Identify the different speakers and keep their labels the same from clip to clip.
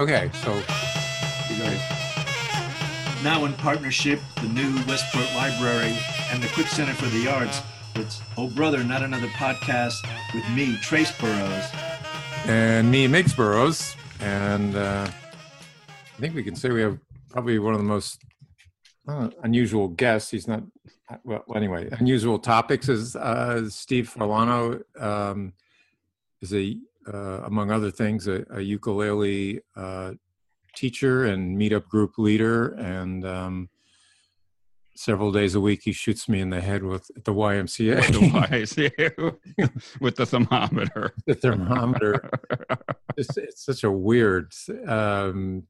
Speaker 1: Okay, so
Speaker 2: You guys.
Speaker 3: Now in partnership, the new Westport Library and the Quick Center for the Arts. It's Oh Brother, Not Another Podcast with me, Trace Burrows.
Speaker 1: and me, Mix Burrows, and uh, I think we can say we have probably one of the most uh, unusual guests. He's not well. Anyway, unusual topics is uh, Steve Forlano um, is a uh, among other things a, a ukulele uh, teacher and meetup group leader, and um, several days a week he shoots me in the head with the YMCA.
Speaker 2: the wise with the thermometer.
Speaker 1: the thermometer. it's, it's such a weird. Um,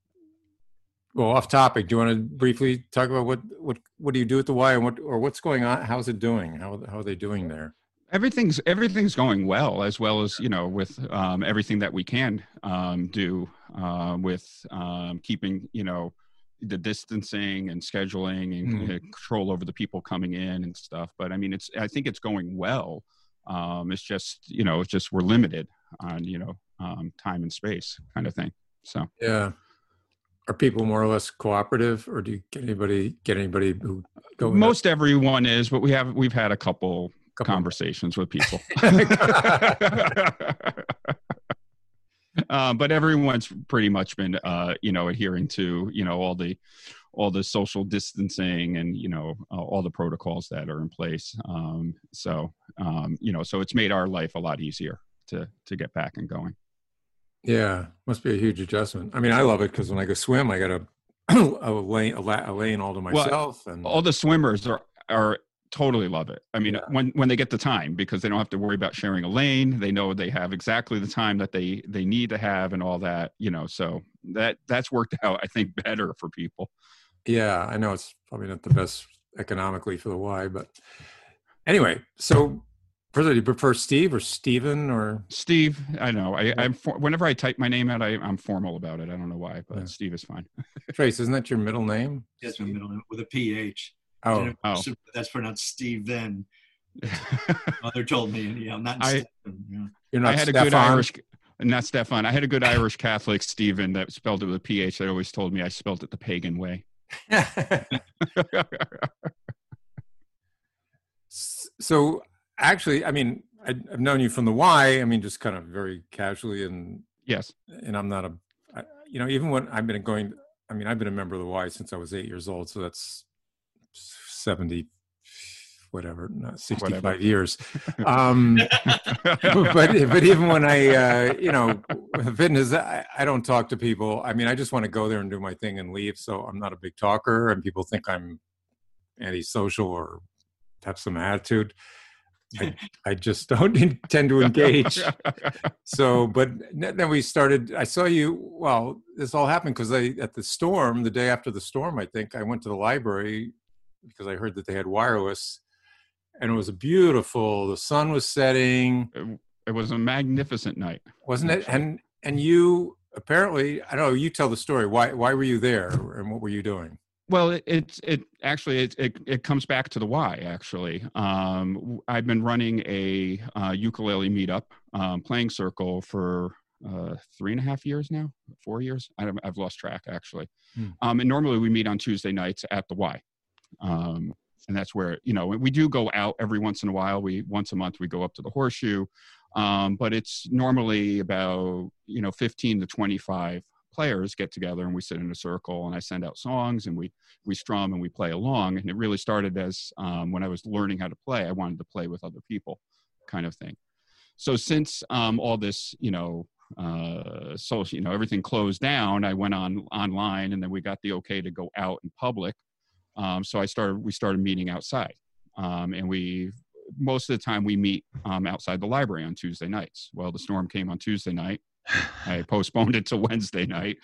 Speaker 1: well, off topic. Do you want to briefly talk about what what what do you do at the Y and what or what's going on? How's it doing? How how are they doing there?
Speaker 2: Everything's everything's going well as well as you know with um, everything that we can um, do uh, with um, keeping you know the distancing and scheduling and
Speaker 1: Mm.
Speaker 2: uh, control over the people coming in and stuff but i mean it's i think it's going well um, it's just you know it's just we're limited on you know um, time and space kind of thing so
Speaker 1: Yeah. Are people more or less cooperative, or do you get anybody get anybody who go
Speaker 2: most everyone is but we have we've had a Couple- conversations with people. Uh, but everyone's pretty much been uh, you know adhering to you know all the all the social distancing and you know uh, all the protocols that are in place. Um, so um, you know so it's made our life a lot easier to to get back and going.
Speaker 1: Yeah, must be a huge adjustment. I mean, I love it because when I go swim, I got a a lane a, la- a lane all to
Speaker 2: Well,
Speaker 1: myself, and
Speaker 2: all the swimmers are are totally love it. I mean,
Speaker 1: Yeah.
Speaker 2: when when they get the time because they don't have to worry about sharing a lane. They know they have exactly the time that they they need to have and all that. You know, so that that's worked out. I think better for people.
Speaker 1: Yeah, I know it's probably not the best economically for the Y, but anyway. So, first, do you prefer Steve or Steven or?
Speaker 2: Steve, I know. I, I'm for, whenever I type my name out, I, I'm formal about it. I don't know why, but
Speaker 1: Yeah.
Speaker 2: Steve is fine.
Speaker 1: Trace, isn't that your middle name?
Speaker 3: That's my middle name with a PH.
Speaker 1: Oh,
Speaker 3: You know,
Speaker 2: oh.
Speaker 3: so That's pronounced Steve then. Mother told me, you know, not
Speaker 2: I-
Speaker 3: Stephen, you know.
Speaker 1: you're not
Speaker 2: I had a good Irish, not Stefan. I had a good Irish Catholic Stephen that spelled it with a PH. That always told me I spelled it the pagan way.
Speaker 1: so, actually, I mean, I, I've known you from the Y. I mean, just kind of very casually, and
Speaker 2: yes.
Speaker 1: and I'm not a, I, you know, even when I've been going. I mean, I've been a member of the Y since I was eight years old, so that's seventy, whatever, not sixty-five
Speaker 2: Whatever.
Speaker 1: years. Um, but but even when I uh, you know fitness, I, I don't talk to people. I mean, I just want to go there and do my thing and leave. So I'm not a big talker, and people think I'm antisocial or have some attitude. I, I just don't intend to engage. So, but then we started. I saw you. Well, this all happened because I at the storm, the day after the storm, I think I went to the library because I heard that they had wireless, and it was beautiful. The sun was setting,
Speaker 2: it was a magnificent night.
Speaker 1: wasn't it? And and you apparently, I don't know. You tell the story. Why why were you there, and what were you doing?
Speaker 2: Well, it it, it actually it, it it comes back to the why. Actually, um, I've been running a uh, ukulele meetup, um, playing circle for uh, three and a half years now, four years. I don't, I've lost track actually.
Speaker 1: Hmm.
Speaker 2: Um, and normally we meet on Tuesday nights at the Y, um, and that's where you know we do go out every once in a while. We once a month we go up to the Horseshoe, um, but it's normally about you know fifteen to twenty five players get together and we sit in a circle and I send out songs and we we strum and we play along. And it really started as um, when I was learning how to play, I wanted to play with other people, kind of thing. So since um, all this, you know, uh, so you know everything closed down, I went on online, and then we got the okay to go out in public. Um, so I started. We started meeting outside, um, and we most of the time we meet um, outside the library on Tuesday nights. Well, the storm came on Tuesday night. I postponed it to Wednesday night,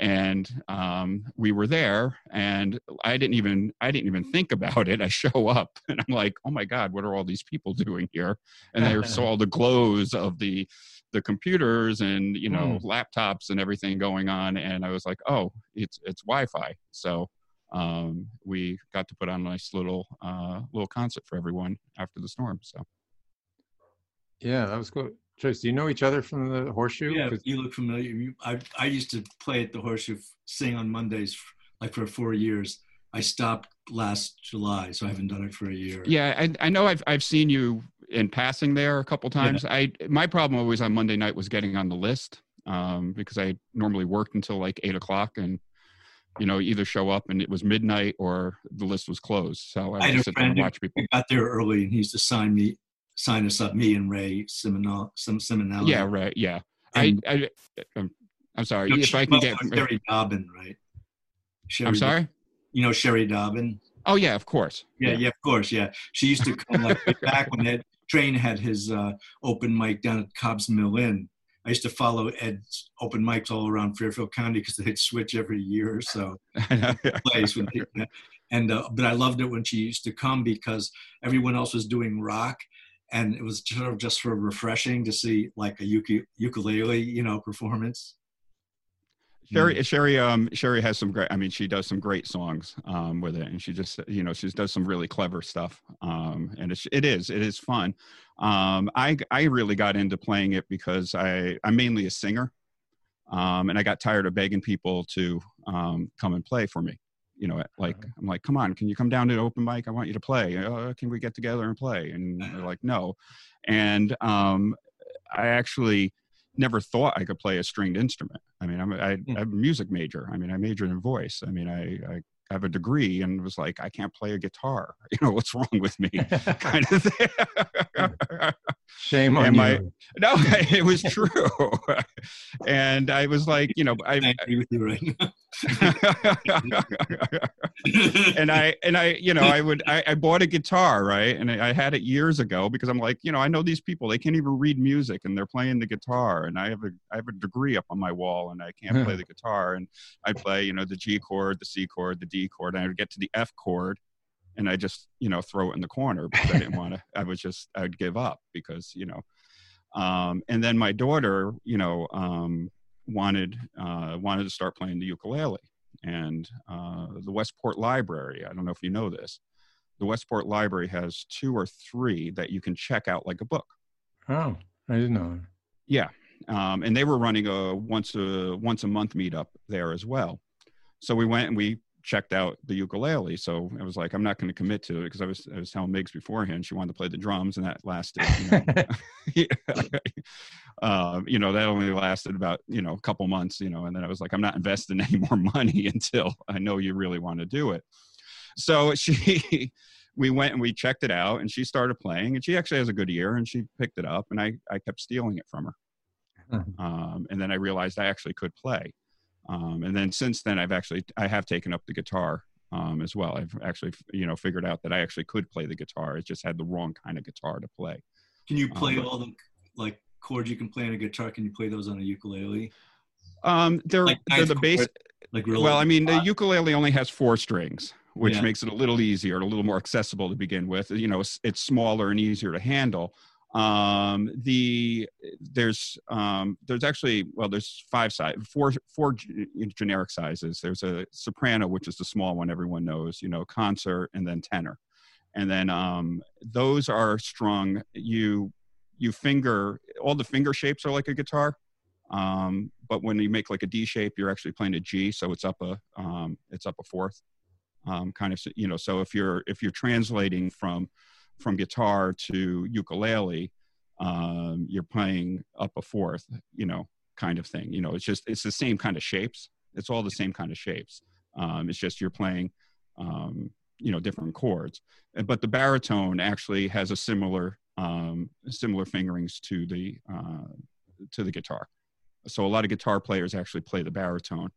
Speaker 2: and um, we were there. And I didn't even I didn't even think about it. I show up, and I'm like, oh my god, what are all these people doing here? And I saw all the glows of the the computers and you know laptops and everything going on, and I was like, oh, it's it's Wi-Fi. So um, we got to put on a nice little uh, little concert for everyone after the storm. So
Speaker 1: Yeah, that was good. Trace, do you know each other from the horseshoe?
Speaker 3: Yeah,
Speaker 1: 'Cause-
Speaker 3: you look familiar. You, I I used to play at the Horseshoe, sing on Mondays, like for four years. I stopped last July, so I haven't done it for a year.
Speaker 2: Yeah, I, I know I've I've seen you in passing there a couple times. I my problem always on Monday night was getting on the list um, because I normally worked until like eight o'clock and you know either show up and it was midnight or the list was closed. So
Speaker 3: I
Speaker 2: I
Speaker 3: had
Speaker 2: would
Speaker 3: a
Speaker 2: sit there and watch people.
Speaker 3: We got there early, and he used to sign me, sign us up, me and Ray Simonelli.
Speaker 2: Yeah, right. Yeah,
Speaker 3: And,
Speaker 2: I I I'm, I'm sorry
Speaker 3: you know,
Speaker 2: if I can get.
Speaker 3: Sherry Dobbin, right? Sherry,
Speaker 2: I'm sorry.
Speaker 3: You know Sherry Dobbin?
Speaker 2: Oh yeah, of course.
Speaker 3: Yeah, yeah, of course, yeah. She used to come like back when Ed Train had his uh, open mic down at Cobb's Mill Inn. I used to follow Ed's open mics all around Fairfield County because they'd switch every year or so. place and uh, but I loved it when she used to come because everyone else was doing rock and it was sort of just sort of refreshing to see like a ukulele you know performance
Speaker 2: Sherry, Sherry, um, Sherry has some great. I mean, she does some great songs um, with it, and she just, you know, she does some really clever stuff. Um, and it's, it is, it is fun. Um, I, I really got into playing it because I, I'm mainly a singer, um, and I got tired of begging people to um, come and play for me. You know, like I'm like, come on, can you come down to the open mic? I want you to play. Uh, can we get together and play? And they're like, no. And um, I actually never thought I could play a stringed instrument. I mean, I'm, I,
Speaker 3: Hmm.
Speaker 2: I'm a music major. I mean, I majored in voice. I mean, I, I have a degree and was like, I can't play a guitar. You know, what's wrong with me? kind of thing.
Speaker 1: Shame on
Speaker 2: Am
Speaker 1: you.
Speaker 2: No, it was true. and I was like, you know, I,
Speaker 3: I agree with you right? Now.
Speaker 2: and I and I you know I would I, I bought a guitar right? And I, I had it years ago because I'm like you know I know these people. They can't even read music and they're playing the guitar. And I have a I have a degree up on my wall and I can't play the guitar. And I play you know the G chord the C chord the D chord. And I would get to the F chord and I just you know throw it in the corner because I didn't want to I was just I would give up because you know um, and then my daughter you know um, wanted uh, wanted to start playing the ukulele and uh, the Westport Library. I don't know if you know this. The Westport Library has two or three that you can check out like a book.
Speaker 1: Oh, I didn't know.
Speaker 2: Yeah, um, and they were running a once a once a month meetup there as well. So we went and we checked out the ukulele. So I was like, I'm not going to commit to it because I was I was telling Migs beforehand she wanted to play the drums, and that lasted. You know, um, you know that only lasted about you know a couple months. You know, and then I was like, I'm not investing any more money until I know you really want to do it. So she. We went and we checked it out, and she started playing, and she actually has a good ear, and she picked it up, and I, I kept stealing it from her.
Speaker 1: Mhm.
Speaker 2: Um, and then I realized I actually could play. Um, and then since then, I've actually I have taken up the guitar um, as well. I've actually you know figured out that I actually could play the guitar. It just had the wrong kind of guitar to play.
Speaker 3: can you play
Speaker 2: Um,
Speaker 3: all the like chords you can play on a guitar can you play those on a ukulele
Speaker 2: Um, they're
Speaker 3: Like
Speaker 2: they're the base.
Speaker 3: like really
Speaker 2: Well, I mean, the ukulele only has four strings, which
Speaker 3: Yeah.
Speaker 2: makes it a little easier, a little more accessible to begin with. You know, it's, it's smaller and easier to handle. Um, the there's um, there's actually well, there's five size, four four generic sizes. There's a soprano, which is the small one everyone knows. You know, concert and then tenor, and then um, those are strung. You you finger all the finger shapes are like a guitar um, but when you make like a D shape, you're actually playing a G, so it's up a um, it's up a fourth, um, kind of you know. So if you're if you're translating from from guitar to ukulele, um, you're playing up a fourth, you know, kind of thing. You know, it's just it's the same kind of shapes. It's all the same kind of shapes. Um, it's just you're playing, um, you know, different chords. But the baritone actually has a similar um, similar fingerings to the uh, to the guitar. So a lot of guitar players actually play the baritone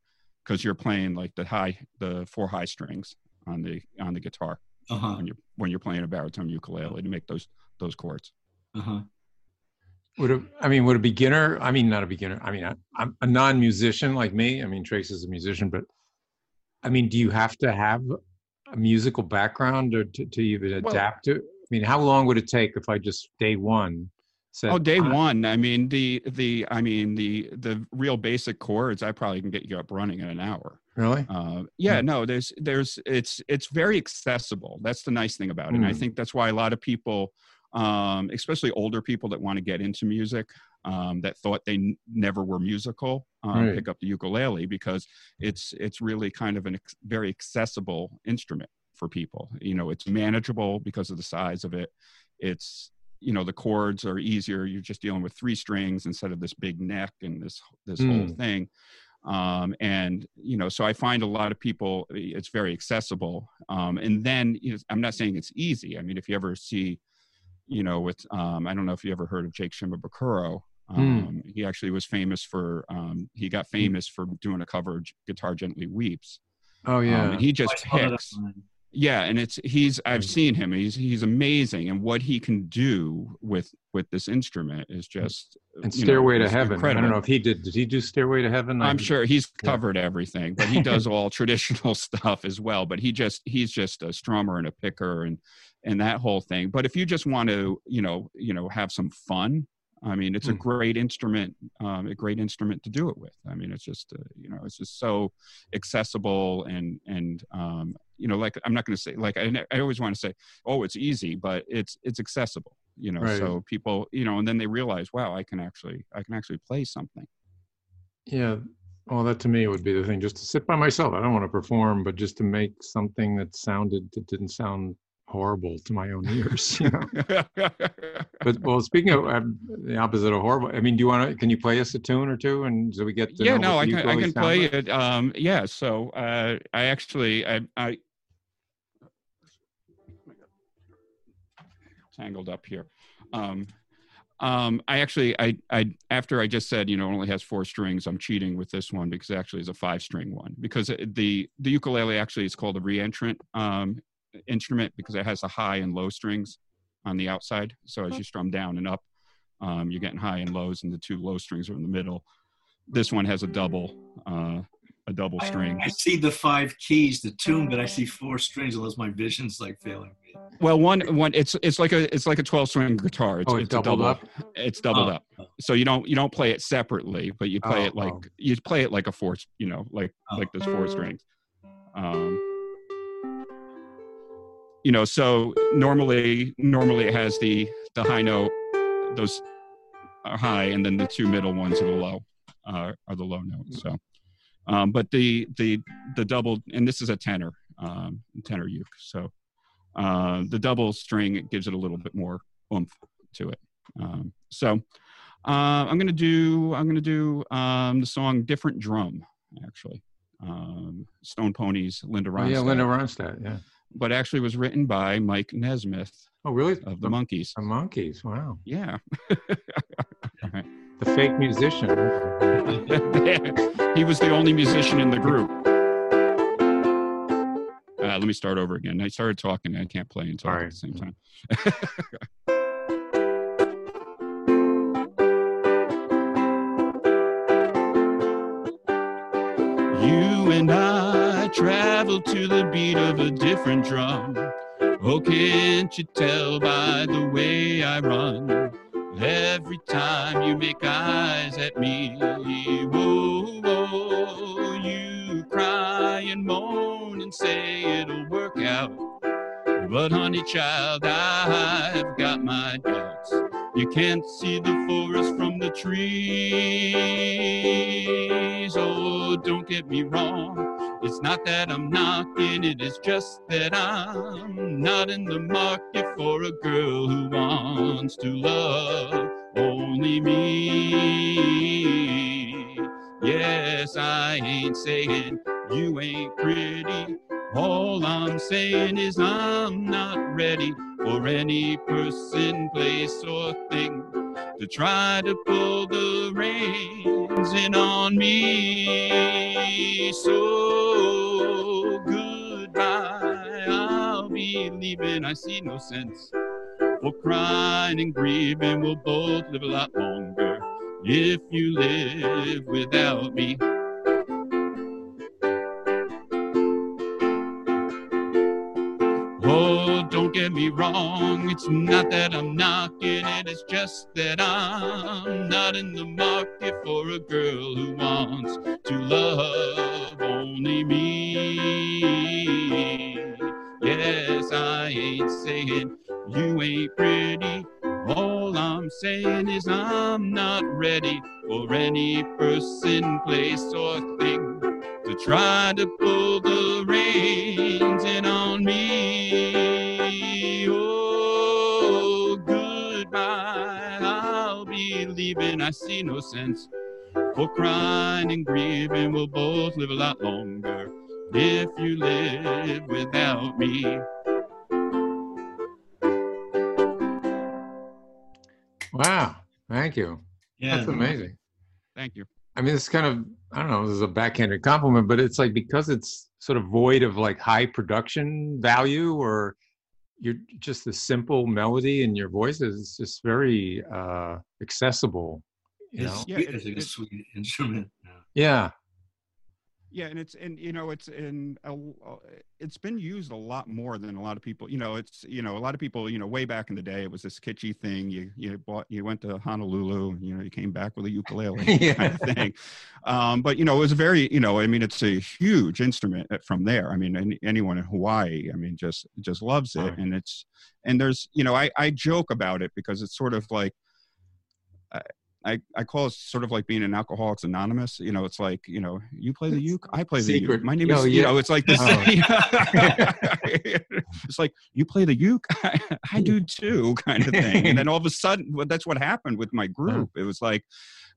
Speaker 2: because you're playing like the high, the four high strings on the on the guitar
Speaker 3: uh-huh
Speaker 2: when you're when you're playing a baritone ukulele to make those those chords.
Speaker 3: uh-huh
Speaker 1: Would a, I mean, would a beginner? I mean, not a beginner. I mean, I, I'm a non-musician like me. I mean, Trace is a musician, but I mean, do you have to have a musical background or to, to even
Speaker 2: Well-
Speaker 1: adapt to? I mean, how long would it take if I just day one said,
Speaker 2: Oh, day
Speaker 1: "I-
Speaker 2: one. I mean the the I mean the the real basic chords. I probably can get you up running in an hour.
Speaker 1: Really?
Speaker 2: Uh, yeah, no, there's there's it's it's very accessible. That's the nice thing about it. And I
Speaker 1: Mm.
Speaker 2: think that's why a lot of people um, especially older people that want to get into music um, that thought they n- never were musical um,
Speaker 1: Right.
Speaker 2: pick up the ukulele because it's it's really kind of a ex- very accessible instrument for people you know it's manageable because of the size of it it's you know the chords are easier you're just dealing with three strings instead of this big neck and this this whole
Speaker 1: Mm.
Speaker 2: thing. Um, and you know so i find a lot of people it's very accessible. Um, and then you know, i'm not saying it's easy. I mean if you ever see you know with um, i don't know if you ever heard of jake shimabukuro um, he actually was famous for um, he got famous for doing a cover of guitar gently weeps.
Speaker 1: Oh
Speaker 2: um,
Speaker 1: yeah.
Speaker 2: he just
Speaker 3: that
Speaker 2: picks. Yeah and it's he's i've
Speaker 1: Mm.
Speaker 2: seen him he's he's amazing and what he can do with with this instrument is just
Speaker 1: and
Speaker 2: you know,
Speaker 1: Stairway to Heaven. i don't know if he did did he do stairway to heaven
Speaker 2: i'm
Speaker 1: I-
Speaker 2: sure he's
Speaker 1: Yeah.
Speaker 2: covered everything but he does all traditional stuff as well but he just he's just a strummer and a picker and and that whole thing but if you just want to you know you know have some fun i mean it's a
Speaker 1: Hmm.
Speaker 2: great instrument um, a great instrument to do it with i mean it's just uh, you know it's just so accessible and and um, you know like i'm not going to say like I, I always want to say oh it's easy but it's it's accessible you know
Speaker 1: Right.
Speaker 2: so people you know and then they realize wow i can actually i can actually play something
Speaker 1: Yeah. Well, that to me would be the thing, just to sit by myself. I don't want to perform, but just to make something that sounded that didn't sound horrible to my own ears. You know. But well, speaking of um, the opposite of horrible, I mean, do you want to? Can you play us a tune or two, and so we get to
Speaker 2: yeah no i can i can play
Speaker 1: like?
Speaker 2: it um yeah so uh i actually i i tangled up here um um i actually i i after i just said you know it only has four strings i'm cheating with this one because it actually is a five string one because the the ukulele actually is called a reentrant um instrument because it has a high and low strings on the outside so as you strum down and up um, you're getting high and lows and the two low strings are in the middle this one has a double uh, a double string
Speaker 3: I see the five keys, the tune, but I see four strings, unless my vision's like failing me.
Speaker 2: well one one it's it's like a it's like a 12 string guitar it's,
Speaker 1: Oh, it's
Speaker 2: it's a
Speaker 1: doubled
Speaker 2: double
Speaker 1: up?
Speaker 2: it's doubled
Speaker 3: Oh.
Speaker 2: up so you don't you don't play it separately but you play
Speaker 1: Oh,
Speaker 2: it like
Speaker 1: oh.
Speaker 2: you play it like a four you know like
Speaker 3: Oh.
Speaker 2: like those four strings um you know so normally normally it has the the high note those are high and then the two middle ones are the low uh, are the low notes so um but the the the double and this is a tenor um tenor uke so uh the double string it gives it a little bit more oomph to it um so uh, I'm gonna do I'm gonna do um, the song "Different Drum" actually. Um, Stone Poneys, Linda
Speaker 1: Oh,
Speaker 2: Ronstadt,
Speaker 1: yeah, Linda Ronstadt. Yeah.
Speaker 2: But actually was written by Mike Nesmith
Speaker 1: Oh, really?
Speaker 2: of the Monkees.
Speaker 1: The Monkees. Wow.
Speaker 2: Yeah,
Speaker 1: The fake musician.
Speaker 2: he was the only musician in the group. Uh, let me start over again. I started talking. I can't play and talk
Speaker 1: Sorry.
Speaker 2: at the same time. You and I travel to the beat of a different drum. Oh, can't you tell by the way I run? Every time you make eyes at me, whoa, you cry and moan and say it'll work out. But honey child, I've got my doubts. You can't see the forest from the trees. Oh, don't get me wrong. It's not that I'm knocking it's just that I'm not in the market for a girl who wants to love only me. Yes, I ain't saying you ain't pretty. All I'm saying is I'm not ready for any person, place, or thing to try to pull the reins in on me. So leaving. I see no sense for crying and grieving. We'll both live a lot longer if you live without me. Oh, don't get me wrong. It's not that I'm knocking it, it's just that I'm not in the market for a girl who wants to love saying you ain't pretty. is I'm not ready for any person, place, or thing to try to pull the reins in on me. Oh, goodbye, I'll be leaving. I see no sense for crying and grieving. We'll both live a lot longer if you live without me.
Speaker 1: Wow. Thank you.
Speaker 3: Yeah.
Speaker 1: That's amazing.
Speaker 2: Thank you.
Speaker 1: I mean, it's kind of, I don't know, this is a backhanded compliment, but it's like because it's sort of void of like high production value or you're just a simple melody in your voice is just very uh accessible, you
Speaker 3: It's
Speaker 1: know?
Speaker 2: Yeah,
Speaker 3: sweet.
Speaker 2: it-
Speaker 3: it's a sweet instrument. Yeah.
Speaker 1: Yeah.
Speaker 2: Yeah, and it's and you know it's in a, uh, it's been used a lot more than a lot of people. You know, it's you know a lot of people. You know, way back in the day, it was this kitschy thing. You you bought you went to Honolulu. You know, you came back with a ukulele
Speaker 1: Yeah.
Speaker 2: kind of thing. Um, but you know, it was a very you know, I mean, it's a huge instrument uh, from there. I mean, any, anyone in Hawaii, I mean, just just loves it,
Speaker 1: Right.
Speaker 2: and it's and there's you know, I I joke about it because it's sort of like. I, I call it sort of like being an Alcoholics Anonymous. You know, it's like, you know, you play the uke, I play the
Speaker 1: Secret.
Speaker 2: uke. My name
Speaker 1: Oh,
Speaker 2: is, you
Speaker 1: yeah.
Speaker 2: know, it's like this. it's like, you play the uke, I do too, kind of thing. And then all of a sudden, well, that's what happened with my group. It was like,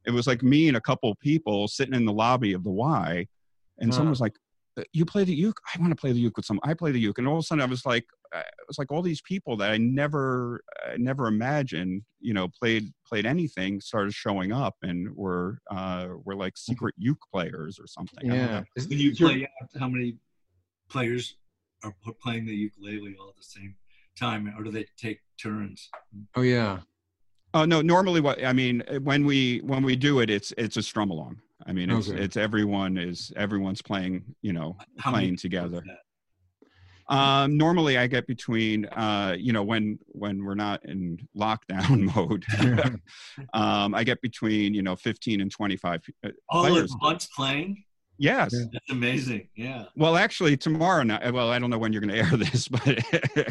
Speaker 2: it was like me and a couple people sitting in the lobby of the Y, and someone was like, "Uh, "You play the uke? I want to play the uke with some. I play the uke." And all of a sudden, I was like, uh, it was like all these people that I never, I never imagined, you know, played played anything, started showing up, and were uh, were like secret uke players or something. I don't
Speaker 1: Yeah.
Speaker 2: know.
Speaker 1: Is-
Speaker 3: When you play out, how many players are playing the ukulele all at the same time, or do they take turns?
Speaker 1: Oh yeah.
Speaker 2: Oh no! Normally, what I mean when we when we do it, it's it's a strum along. I mean, it's
Speaker 1: Okay.
Speaker 2: it's everyone is everyone's playing, you know,
Speaker 3: How many
Speaker 2: playing
Speaker 3: people
Speaker 2: together. Um, normally, I get between, uh, you know, when when we're not in lockdown mode, um, I get between, you know, fifteen and twenty five uh,
Speaker 3: All at once playing?
Speaker 2: Yes.
Speaker 3: That's amazing. Yeah.
Speaker 2: Well, actually, tomorrow night. Well, I don't know when you're going to air this, but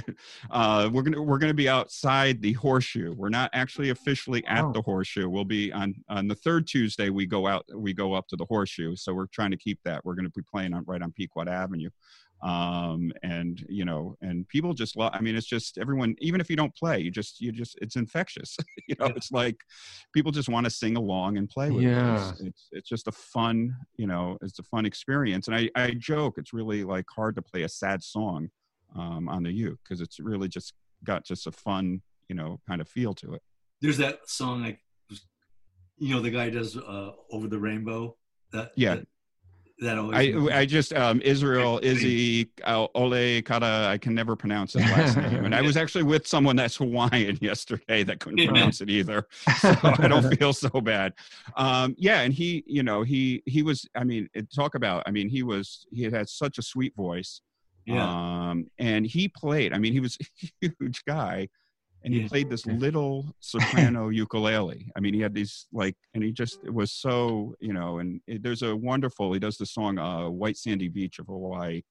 Speaker 2: uh, we're gonna we're gonna be outside the horseshoe. We're not actually officially at the horseshoe. We'll be on on the third Tuesday. We go out. We go up to the horseshoe. So we're trying to keep that. We're going to be playing on right on Pequot Avenue, um, and you know, and people just love. I mean, it's just everyone. Even if you don't play, you just you just it's infectious. you know,
Speaker 3: Yeah.
Speaker 2: it's like people just want to sing along and play with it.
Speaker 1: Yeah.
Speaker 2: It's, it's it's just a fun, you know, it's a fun experience. And I I joke it's really like hard to play a sad song um, on the uke because it's really just got just a fun, you know, kind of feel to it.
Speaker 3: There's that song like, you know, the guy does uh, "Over the Rainbow." That
Speaker 2: Yeah.
Speaker 3: That, that always.
Speaker 2: I I just um, Israel Izzy uh, Ole Kata I can never pronounce his last name and I was actually with someone that's Hawaiian yesterday that couldn't
Speaker 3: Yeah.
Speaker 2: pronounce it either so I don't feel so bad um, yeah and he you know he he was I mean talk about I mean he was he had, had such a sweet voice
Speaker 3: yeah.
Speaker 2: um, and he played I mean he was a huge guy and he
Speaker 3: Yeah.
Speaker 2: played this little soprano ukulele. I mean, he had these like, and he just it was so you know. And it, there's a wonderful. He does the song uh, "White Sandy Beach" of Hawaii,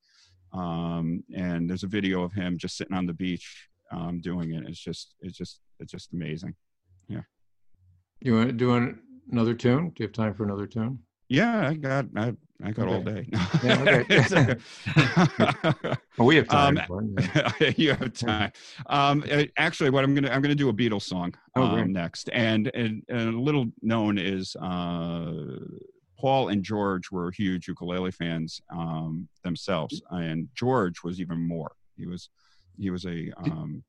Speaker 2: um, and there's a video of him just sitting on the beach um, doing it. It's just, it's just, it's just amazing. Yeah.
Speaker 1: You want to do another tune? Do you have time for another tune?
Speaker 2: Yeah, I got, I, I got all day.
Speaker 1: Yeah, okay. Well, we have time.
Speaker 2: Um, you have time. Um, uh, actually, what I'm gonna I'm gonna do a Beatles song
Speaker 1: Oh,
Speaker 2: um, next, and, and and a little known is uh, Paul and George were huge ukulele fans um, themselves, and George was even more. He was he was a um,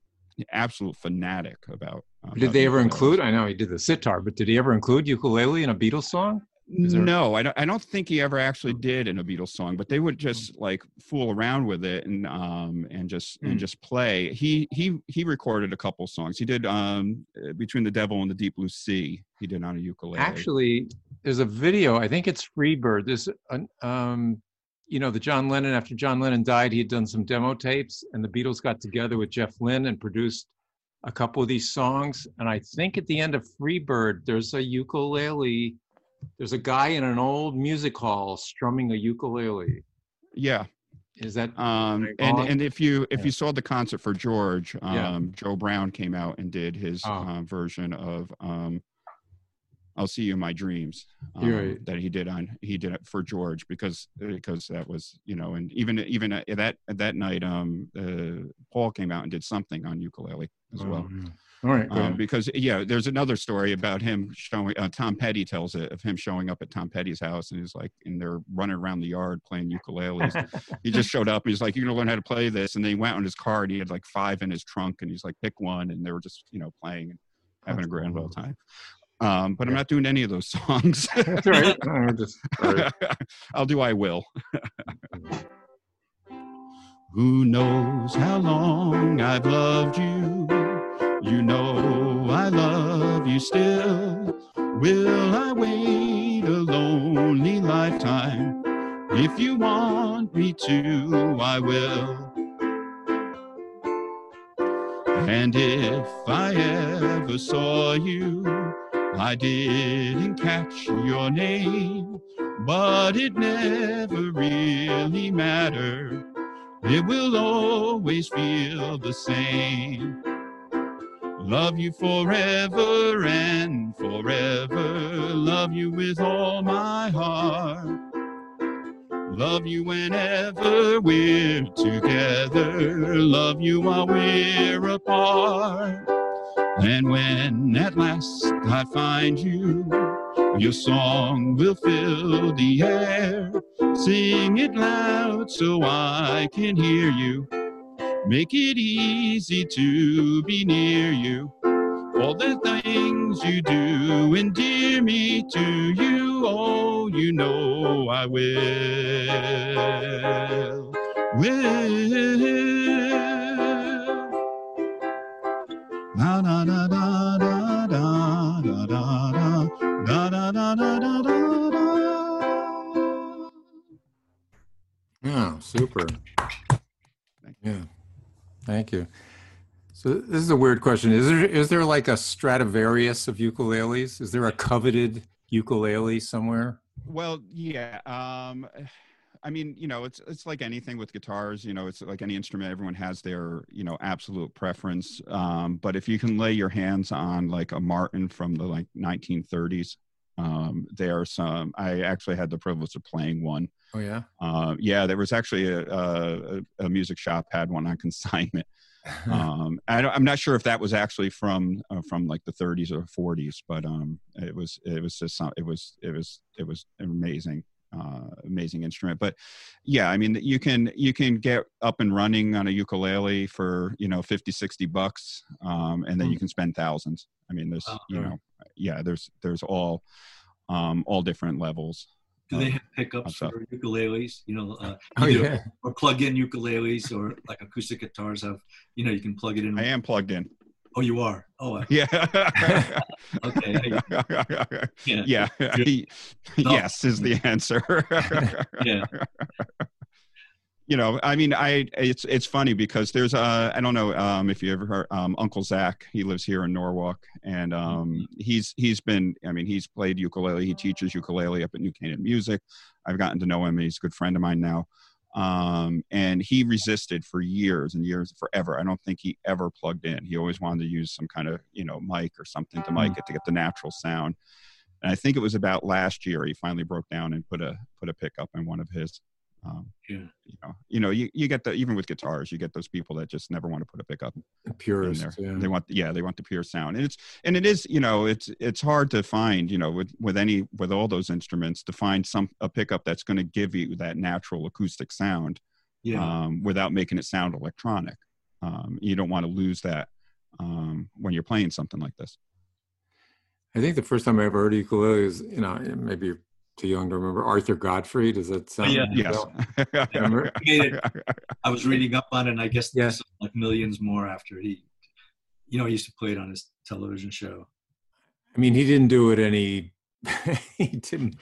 Speaker 2: absolute fanatic about. uh,
Speaker 1: Did
Speaker 2: about
Speaker 1: they ever
Speaker 2: ukuleles.
Speaker 1: include? I know he did the sitar, but did he ever include ukulele in a Beatles song? There-
Speaker 2: No, I don't. I don't think he ever actually did in a Beatles song, but they would just like fool around with it and um and just
Speaker 1: Hmm.
Speaker 2: and just play. He he he recorded a couple songs. He did um uh, between the devil and the deep blue sea. He did on a ukulele.
Speaker 1: Actually, there's a video. I think it's Freebird. There's an, um, you know, the John Lennon. After John Lennon died, he had done some demo tapes, and the Beatles got together with Jeff Lynne and produced a couple of these songs. And I think at the end of Freebird, there's a ukulele. There's a guy in an old music hall strumming a ukulele.
Speaker 2: yeah.
Speaker 1: Is that
Speaker 2: Um and and if you if
Speaker 1: Yeah.
Speaker 2: you saw the concert for George, um
Speaker 1: Yeah.
Speaker 2: Joe Brown came out and did his
Speaker 1: Oh.
Speaker 2: um, version of um I'll see you in my dreams um,
Speaker 1: right.
Speaker 2: that he did on he did it for George because because that was you know and even even at that that night um uh, Paul came out and did something on ukulele as well
Speaker 1: Oh, yeah. All right.
Speaker 2: um, because yeah there's another story about him showing uh, Tom Petty tells it of him showing up at Tom Petty's house and he's like and they're running around the yard playing ukuleles he just showed up and he's like you're gonna learn how to play this and then he went on his car and he had like five in his trunk and he's like pick one and they were just you know playing and having a grand old
Speaker 1: cool.
Speaker 2: time um, but I'm not doing any of those songs.
Speaker 1: That's all right. No, just, all right.
Speaker 2: I'll do I will. Who knows how long I've loved you? You know I love you still. Will I wait a lonely lifetime? If you want me to, I will. And if I ever saw you, I didn't catch your name, but it never really mattered. It will always feel the same. Love you forever and forever. Love you with all my heart. Love you whenever we're together. Love you while we're apart. And when at last I find you, your song will fill the air. Sing it loud so I can hear you. Make it easy to be near you. All the things you do endear me to you. Oh, you know I will. Will. Da da da da da da da da da da da da da da.
Speaker 1: Yeah, super. Thank you. So this is a weird question. Is there is there like a Stradivarius of ukuleles? Is there a coveted ukulele somewhere?
Speaker 2: Well, yeah. Um, I mean, you know, it's it's like anything with guitars. You know, it's like any instrument. Everyone has their you know absolute preference. Um, but if you can lay your hands on like a Martin from the like 1930s, um, there are some. I actually had the privilege of playing one.
Speaker 1: Oh yeah.
Speaker 2: Uh, yeah, there was actually a, a, a music shop had one on consignment. um, I don't, I'm not sure if that was actually from uh, from like the 30s or 40s, but um, it was it was just some, it was it was it was amazing, uh, amazing instrument. But yeah, I mean you can you can get up and running on a ukulele for you know 50, 60 bucks, um, and then you can spend thousands. I mean there's
Speaker 3: Wow.
Speaker 2: you know yeah there's there's all um, all different levels.
Speaker 3: Do they have pickups for ukuleles? You know, uh,
Speaker 1: oh yeah.
Speaker 3: or plug-in ukuleles, or like acoustic guitars have. You know, you can plug it in.
Speaker 2: I am plugged in.
Speaker 3: Oh, you are. Oh,
Speaker 2: Yeah.
Speaker 3: okay. Yeah.
Speaker 2: yeah. yes is the answer.
Speaker 3: Yeah.
Speaker 2: You know, I mean, I it's it's funny because there's a I don't know um if you ever heard um Uncle Zach he lives here in Norwalk and um he's he's been I mean he's played ukulele he teaches ukulele up at New Canaan Music I've gotten to know him he's a good friend of mine now um and he resisted for years and years forever. I don't think he ever plugged in. He always wanted to use some kind of you know mic or something to mic it to get the natural sound. And I think it was about last year he finally broke down and put a put a pickup in one of his. Um,
Speaker 3: Yeah.
Speaker 2: You know, you know, you, you get the even with guitars, you get those people that just never want to put a pickup in
Speaker 1: Purist.
Speaker 2: there.
Speaker 1: Yeah.
Speaker 2: They want, yeah, they want the pure sound, and it's and it is, you know, it's it's hard to find, you know, with with any with all those instruments to find some a pickup that's going to give you that natural acoustic sound
Speaker 3: Yeah.
Speaker 2: um, without making it sound electronic. Um, you don't want to lose that um, when you're playing something like this.
Speaker 1: I think the first time I ever heard ukulele is, you know, maybe too young to remember Arthur Godfrey. Does that oh, sound?
Speaker 3: yeah.
Speaker 2: Yes.
Speaker 1: Remember?
Speaker 3: He made it- I was reading up on it, and I guess
Speaker 1: Yeah.
Speaker 3: there's like millions more after he, you know, he used to play it on his television show.
Speaker 1: I mean, he didn't do it any. he didn't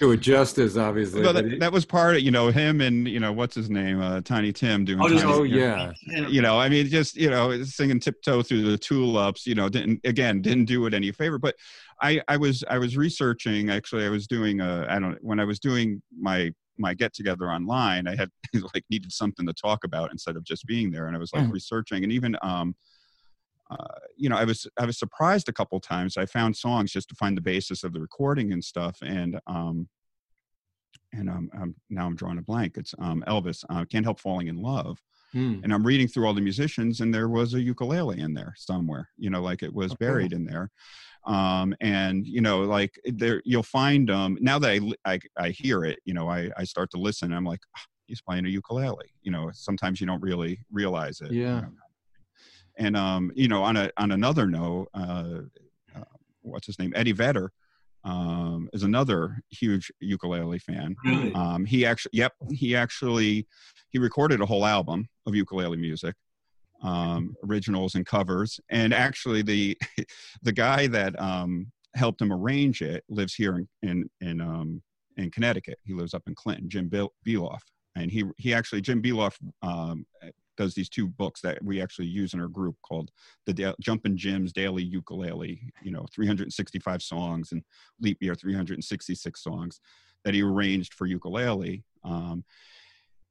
Speaker 1: do it justice, obviously.
Speaker 2: Well,
Speaker 1: but
Speaker 2: that, that was part of you know him and you know what's his name uh, Tiny Tim doing.
Speaker 3: Oh,
Speaker 2: Tiny-
Speaker 1: oh yeah.
Speaker 2: You know, I mean, just you know, singing "Tiptoe Through the Tulips." You know, didn't again didn't do it any favor. But I, I was I was researching. Actually, I was doing a I don't when I was doing my my get together online. I had like needed something to talk about instead of just being there, and I was like
Speaker 1: Mhm.
Speaker 2: researching, and even um, uh, you know, I was I was surprised a couple times. I found songs just to find the basis of the recording and stuff, and um, and um, um now I'm drawing a blank. It's um, Elvis. Uh, Can't help falling in love.
Speaker 1: Hmm.
Speaker 2: And I'm reading through all the musicians, and there was a ukulele in there somewhere. You know, like it was
Speaker 1: Oh, cool.
Speaker 2: buried in there. Um, and you know, like there, you'll find um, now that I, I I hear it. You know, I I start to listen. And I'm like, "Ah, he's playing a ukulele. You know, sometimes you don't really realize it. you
Speaker 1: Yeah.
Speaker 2: know. And um, you know, on a on another note, uh, uh, what's his name? Eddie Vedder um, is another huge ukulele fan.
Speaker 3: Really?
Speaker 2: Um, he actually, yep, he actually he recorded a whole album of ukulele music, um, originals and covers. And actually, the the guy that um, helped him arrange it lives here in in in, um, in Connecticut. He lives up in Clinton, Jim Bil- Beloff, and he he actually Jim Beloff um, does these two books that we actually use in our group called the da- Jumpin' Jim's Daily Ukulele. You know, 365 songs and leap year 366 songs that he arranged for ukulele. Um,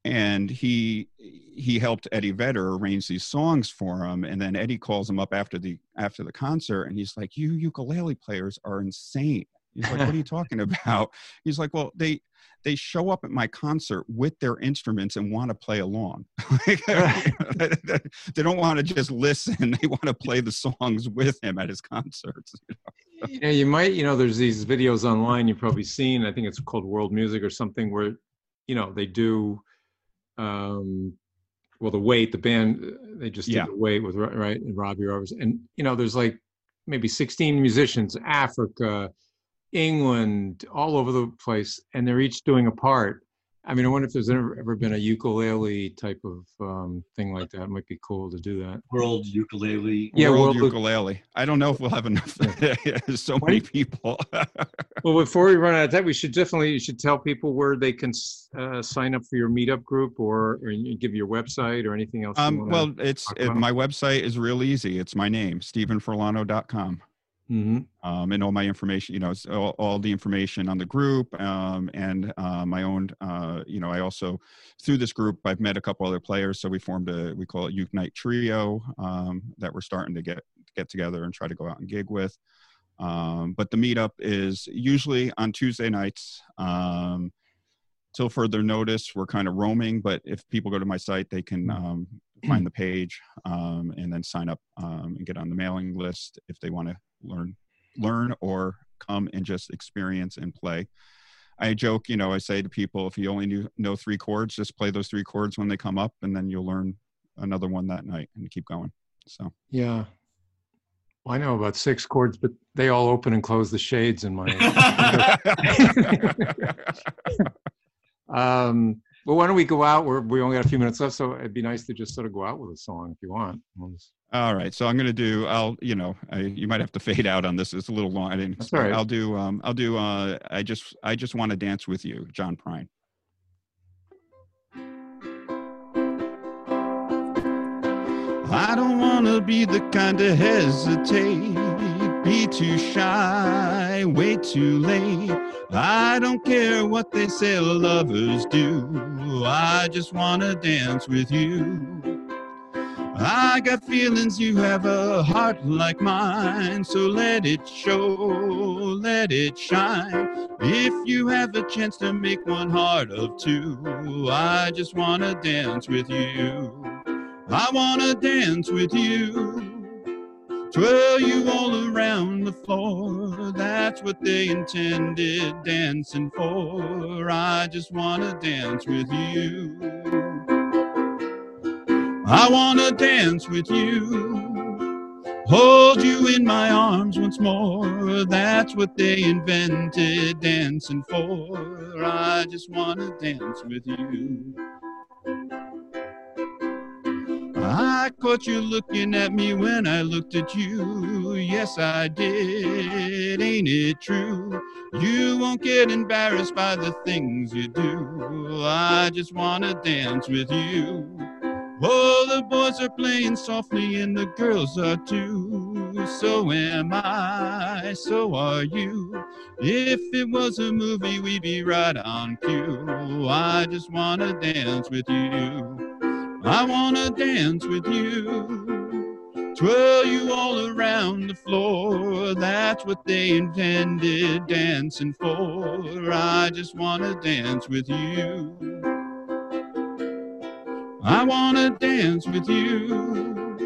Speaker 2: and he he helped Eddie Vedder arrange these songs for him. And then Eddie calls him up after the after the concert, and he's like, "You ukulele players are insane." He's like, "What are you talking about?" He's like, "Well, they they show up at my concert with their instruments and want to play along. they don't want to just listen; they want to play the songs with him at his concerts."
Speaker 1: you know, you might, you know, there's these videos online you've probably seen. I think it's called World Music or something where, you know, they do, um, well, the weight, the band, uh, they just
Speaker 2: Yeah.
Speaker 1: did the weight with right and Robbie Roberts, and you know, there's like maybe 16 musicians, Africa, England, all over the place, and they're each doing a part. I mean, I wonder if there's ever, ever been a ukulele type of um, thing like that. It might be cool to do that.
Speaker 3: World ukulele.
Speaker 1: Yeah,
Speaker 2: World
Speaker 1: World-
Speaker 2: ukulele. I don't know if we'll have enough. There's so many people.
Speaker 1: Well, before we run out of time, we should definitely you should tell people where they can uh, sign up for your meetup group, or, or you give your website or anything else.
Speaker 2: um, well, it's it, my website is real easy. It's my name, stephenforlano.com.
Speaker 1: Mhm.
Speaker 2: um, and all my information, you know, all, all the information on the group um, and uh, my own, uh, you know, I also, through this group, I've met a couple other players. So we formed a, we call it Unite Trio um, that we're starting to get, get together and try to go out and gig with. Um, but the meetup is usually on Tuesday nights. Um, till further notice, we're kind of roaming, but if people go to my site, they can um, find the page um, and then sign up um, and get on the mailing list if they want to learn learn or come and just experience and play i joke you know i say to people if you only knew, know three chords just play those three chords when they come up and then you'll learn another one that night and keep going so
Speaker 1: Yeah. Well, I know about six chords, but they all open and close the shades in my. um, well, why don't we go out? We're, we only got a few minutes left, so it'd be nice to just sort of go out with a song if you want. We'll just-
Speaker 2: all right so i'm gonna do i'll you know I, you might have to fade out on this it's a little long i didn't
Speaker 1: all right.
Speaker 2: i'll do um i'll do uh i just i just want to dance with you john prine I don't wanna be the kind to hesitate, be too shy, wait too late. I don't care what they say lovers do, I just wanna dance with you. I got feelings, you have a heart like mine, so let it show, let it shine. If you have a chance to make one heart of two, I just wanna dance with you. I wanna dance with you. Twirl you all around the floor. That's what they intended dancing for. I just wanna dance with you. I wanna dance with you. Hold you in my arms once more. That's what they invented dancing for. I just wanna dance with you. I caught you looking at me when I looked at you. Yes, I did. Ain't it true? You won't get embarrassed by the things you do. I just wanna dance with you. Oh, the boys are playing softly and the girls are too. So am I, so are you. If it was a movie, we'd be right on cue. I just wanna dance with you. I wanna dance with you. twirl you all around the floor. That's what they intended dancing for. I just want to dance with you. I want to dance with you.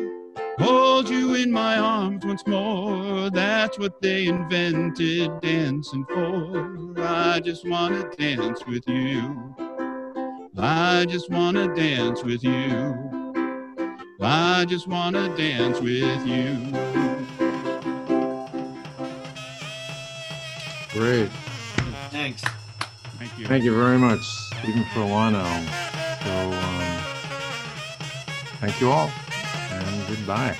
Speaker 2: Hold you in my arms once more. That's what they invented dancing for. I just want to dance with you. I just want to dance with you. I just want to dance with you.
Speaker 1: Great.
Speaker 3: Thanks.
Speaker 2: Thank you.
Speaker 1: Thank you very much, Stephen Forlano. So, um, thank you all, and goodbye.